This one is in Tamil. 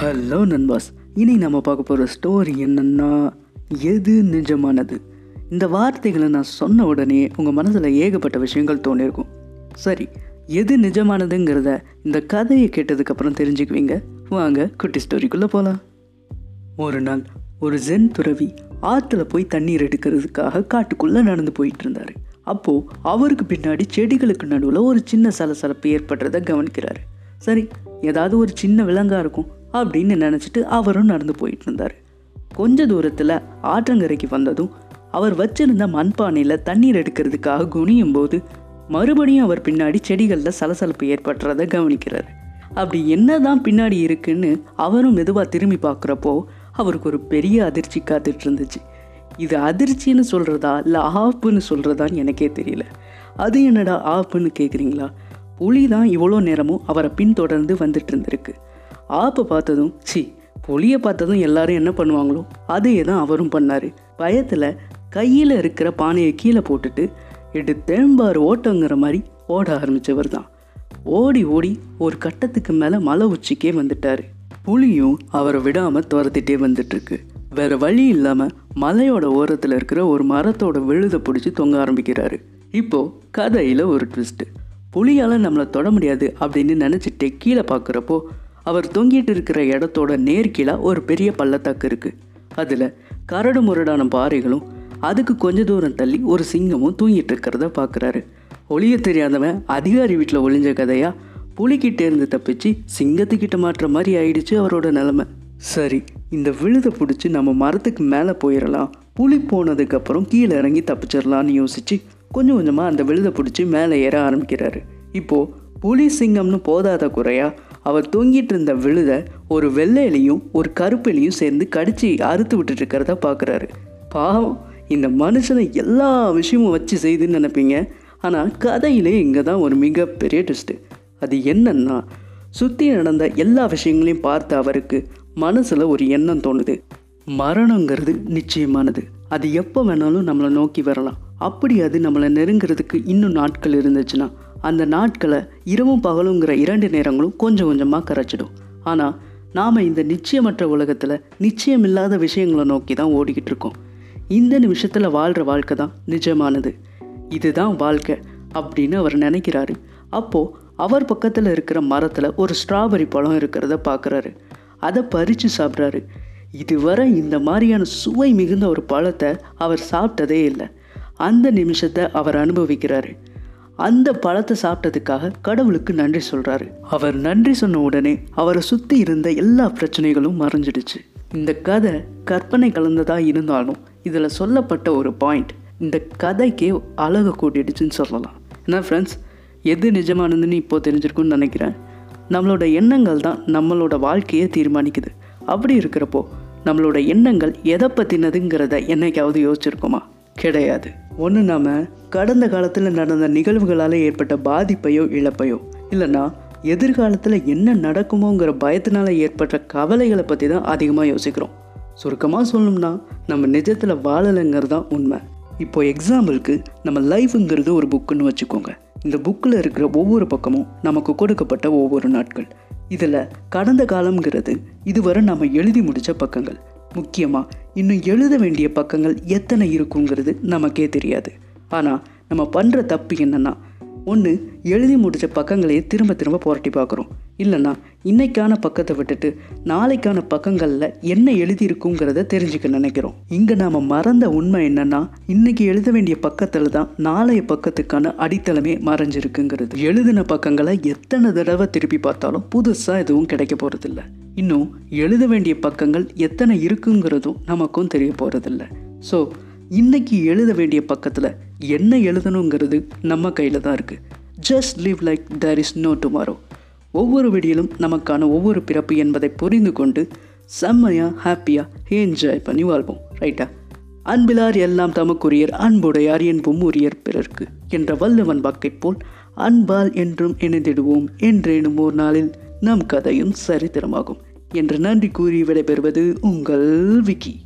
ஹலோ நண்பாஸ். இனி நம்ம பார்க்க போகிற ஸ்டோரி என்னன்னா எது நிஜமானது? இந்த வார்த்தைகளை நான் சொன்ன உடனே உங்கள் மனசில் ஏகப்பட்ட விஷயங்கள் தோணியிருக்கும். சரி எது நிஜமானதுங்கிறத இந்த கதையை கேட்டதுக்கப்புறம் தெரிஞ்சுக்குவீங்க. வாங்க குட்டி ஸ்டோரிக்குள்ளே போகலாம் ஒரு நாள் ஒரு ஜென் துறவி ஆற்றுல போய் தண்ணீர் எடுக்கிறதுக்காக காட்டுக்குள்ளே நடந்து போயிட்டு இருந்தார். அப்போது அவருக்கு பின்னாடி செடிகளுக்கு நடுவில் ஒரு சின்ன சலசலப்பு ஏற்படுறத கவனிக்கிறாரு. சரி ஏதாவது ஒரு சின்ன விலங்காக இருக்கும். அப்படின்னு நினச்சிட்டு அவரும் நடந்து போயிட்டு இருந்தார். கொஞ்ச தூரத்தில் ஆற்றங்கரைக்கு வந்ததும் அவர் வச்சிருந்த மண்பானையில் தண்ணீர் எடுக்கிறதுக்காக குனியும் போது மறுபடியும் அவர் பின்னாடி செடிகளில் சலசலப்பு ஏற்படுறத கவனிக்கிறார். அப்படி என்னதான் பின்னாடி இருக்குன்னு அவரும் மெதுவாக திரும்பி பார்க்குறப்போ அவருக்கு ஒரு பெரிய அதிர்ச்சி காத்துட்டு இருந்துச்சு. இது அதிர்ச்சின்னு சொல்கிறதா இல்லை ஆப்புன்னு சொல்கிறதான்னு எனக்கே தெரியல. அது என்னடா ஆப்புன்னு கேட்குறீங்களா புலி தான் இவ்வளோ நேரமும் அவரை பின்தொடர்ந்து வந்துட்டு இருந்திருக்கு. ஆப்பை பார்த்ததும் சி புலியை பார்த்ததும் எல்லாரும் என்ன பண்ணுவாங்களோ அதையே தான் அவரும் பண்ணார். பயத்தில் கையில் இருக்கிற பானையை கீழே போட்டுட்டு எடு தேம்பார் ஓட்டங்கிற மாதிரி ஓட ஆரம்பித்தவர் தான். ஓடி ஓடி ஒரு கட்டத்துக்கு மேலே மலை உச்சிக்கே வந்துட்டார். புலியும் அவரை விடாமல் துரத்திட்டே வந்துட்டுருக்கு. வேற வழி இல்லாமல் மலையோட ஓரத்தில் இருக்கிற ஒரு மரத்தோட விழுதை பிடிச்சி தொங்க ஆரம்பிக்கிறாரு. இப்போது கதையில் ஒரு ட்விஸ்ட்டு புலியால் நம்மளை தொட முடியாது அப்படின்னு நினச்சிட்டு கீழே பார்க்குறப்போ அவர் தொங்கிட்டு இருக்கிற இடத்தோட நேர்கீழே ஒரு பெரிய பள்ளத்தாக்கு இருக்குது அதில் கரடு முரடான பாறைகளும் அதுக்கு கொஞ்ச தூரம் தள்ளி ஒரு சிங்கமும் தூங்கிட்டு இருக்கிறத பார்க்குறாரு ஒளிய தெரியாதவன் அதிகாரி வீட்டில் ஒளிஞ்ச கதையாக புலிக்கிட்டே இருந்து தப்பிச்சு சிங்கத்துக்கிட்ட மாற்ற மாதிரி ஆயிடுச்சு அவரோட நிலமை. சரி இந்த விழுதை பிடிச்சி நம்ம மரத்துக்கு மேலே போயிடலாம் புலி போனதுக்கப்புறம் கீழே இறங்கி தப்பிச்சிடலான்னு யோசிச்சு கொஞ்சம் கொஞ்சமாக அந்த விழுதை பிடிச்சி மேலே ஏற ஆரம்பிக்கிறாரு. இப்போது புலி சிங்கம்னு போதாத குறையாக அவர் தூங்கிட்டு இருந்த விழுதை ஒரு வெள்ளையிலையும் ஒரு கருப்பிலையும் சேர்ந்து கடிச்சு அறுத்து விட்டுட்டு இருக்கிறத பார்க்குறாரு பாவம் இந்த மனுஷனை எல்லா விஷயமும் வச்சு செய்துன்னு நினைப்பீங்க. ஆனால் கதையிலே இங்கே தான் ஒரு மிகப்பெரிய ட்விஸ்ட்டு அது என்னன்னா சுற்றி நடந்த எல்லா விஷயங்களையும் பார்த்த அவருக்கு மனசில் ஒரு எண்ணம் தோணுது. மரணங்கிறது நிச்சயமானது. அது எப்போ வேணாலும் நம்மளை நோக்கி வரலாம். அப்படி அது நம்மளை நெருங்கிறதுக்கு இன்னும் நாட்கள் இருந்துச்சுன்னா அந்த நாட்களை இரவும் பகலுங்கிற இரண்டு நேரங்களும் கொஞ்சம் கொஞ்சமாக கரைச்சிடும். ஆனால் நாம் இந்த நிச்சயமற்ற உலகத்தில் நிச்சயமில்லாத விஷயங்களை நோக்கி தான் ஓடிக்கிட்டு இருக்கோம். இந்த நிமிஷத்தில் வாழ்கிற வாழ்க்கை தான் நிஜமானது. இதுதான் வாழ்க்கை அப்படின்னு அவர் நினைக்கிறாரு. அப்போது அவர் பக்கத்தில் இருக்கிற மரத்தில் ஒரு ஸ்ட்ராபெரி பழம் இருக்கிறத பார்க்குறாரு அதை பறித்து சாப்பிட்றாரு. இதுவரை இந்த மாதிரியான சுவை மிகுந்த ஒரு பழத்தை அவர் சாப்பிட்டதே இல்லை. அந்த நிமிஷத்தை அவர் அனுபவிக்கிறாரு. அந்த பழத்தை சாப்பிட்டதுக்காக கடவுளுக்கு நன்றி சொல்கிறாரு அவர் நன்றி சொன்ன உடனே அவரை சுற்றி இருந்த எல்லா பிரச்சனைகளும் மறைஞ்சிடுச்சு. இந்த கதை கற்பனை கலந்ததாக இருந்தாலும் இதில் சொல்லப்பட்ட ஒரு பாயிண்ட் இந்த கதைக்கே அழகை கூட்டிடுச்சுன்னு சொல்லலாம். ஏன்னா ஃப்ரெண்ட்ஸ் எது நிஜமானதுன்னு இப்போ தெரிஞ்சிருக்குன்னு நினைக்கிறேன். நம்மளோட எண்ணங்கள் தான் நம்மளோட வாழ்க்கையை தீர்மானிக்குது. அப்படி இருக்கிறப்போ நம்மளோட எண்ணங்கள் எதை பற்றினதுங்கிறத என்னைக்காவது யோசிச்சிருக்கோமா? கிடையாது. ஒன்று நாம் கடந்த காலத்தில் நடந்த நிகழ்வுகளால் ஏற்பட்ட பாதிப்பையோ இழப்பையோ இல்லைன்னா எதிர்காலத்தில் என்ன நடக்குமோங்கிற பயத்தினால ஏற்பட்ட கவலைகளை பற்றி தான் அதிகமாக யோசிக்கிறோம். சுருக்கமாக சொல்லணும்னா நம்ம நிஜத்தில் வாழலைங்கிறது தான் உண்மை. இப்போ எக்ஸாம்பிளுக்கு நம்ம லைஃபுங்கிறது ஒரு புக்குன்னு வச்சுக்கோங்க. இந்த புக்கில் இருக்கிற ஒவ்வொரு பக்கமும் நமக்கு கொடுக்கப்பட்ட ஒவ்வொரு நாட்கள். இதில் கடந்த காலம்ங்கிறது இதுவரை நம்ம எழுதி முடித்த பக்கங்கள். முக்கியமாக இன்னும் எழுத வேண்டிய பக்கங்கள் எத்தனை இருக்குங்கிறது நமக்கே தெரியாது. ஆனால் நம்ம பண்ணுற தப்பு என்னென்னா ஒன்று எழுதி முடித்த பக்கங்களையே திரும்ப திரும்ப புரட்டி பார்க்குறோம். இல்லைன்னா இன்னைக்கான பக்கத்தை விட்டுட்டு நாளைக்கான பக்கங்களில் என்ன எழுதியிருக்குங்கிறத தெரிஞ்சுக்க நினைக்கிறோம். இங்கே நாம் மறந்த உண்மை என்னென்னா இன்னைக்கு எழுத வேண்டிய பக்கத்தில் தான் நாளைய பக்கத்துக்கான அடித்தளமே மறைஞ்சிருக்குங்கிறது. எழுதின பக்கங்களை எத்தனை தடவை திருப்பி பார்த்தாலும் புதுசாக எதுவும் கிடைக்க போகிறதில்ல இன்னும் எழுத வேண்டிய பக்கங்கள் எத்தனை இருக்குங்கிறதும் நமக்கும் தெரிய போகிறதில்ல ஸோ இன்னைக்கு எழுத வேண்டிய பக்கத்தில் என்ன எழுதணுங்கிறது நம்ம கையில் தான் இருக்குது just live like there is no tomorrow ஒவ்வொரு விடியிலும் நமக்கான ஒவ்வொரு பிறப்பு என்பதை புரிந்து கொண்டு செம்மையாக ஹாப்பியாக என்ஜாய் பண்ணி வாழ்வோம் ரைட்டா அன்பிலார் எல்லாம் தமக்குரியர் அன்புடையார் என்பும் உரியர் பிறர்க்கு என்ற வல்லவன் வாக்கைப் போல் அன்பால் என்றும் இணைந்திடுவோம் என்றேனும் ஒரு நாளில் நம் கதையும் சரித்திரமாகும் என்று நன்றி கூறி விடைபெறுவது உங்கள் விக்கி.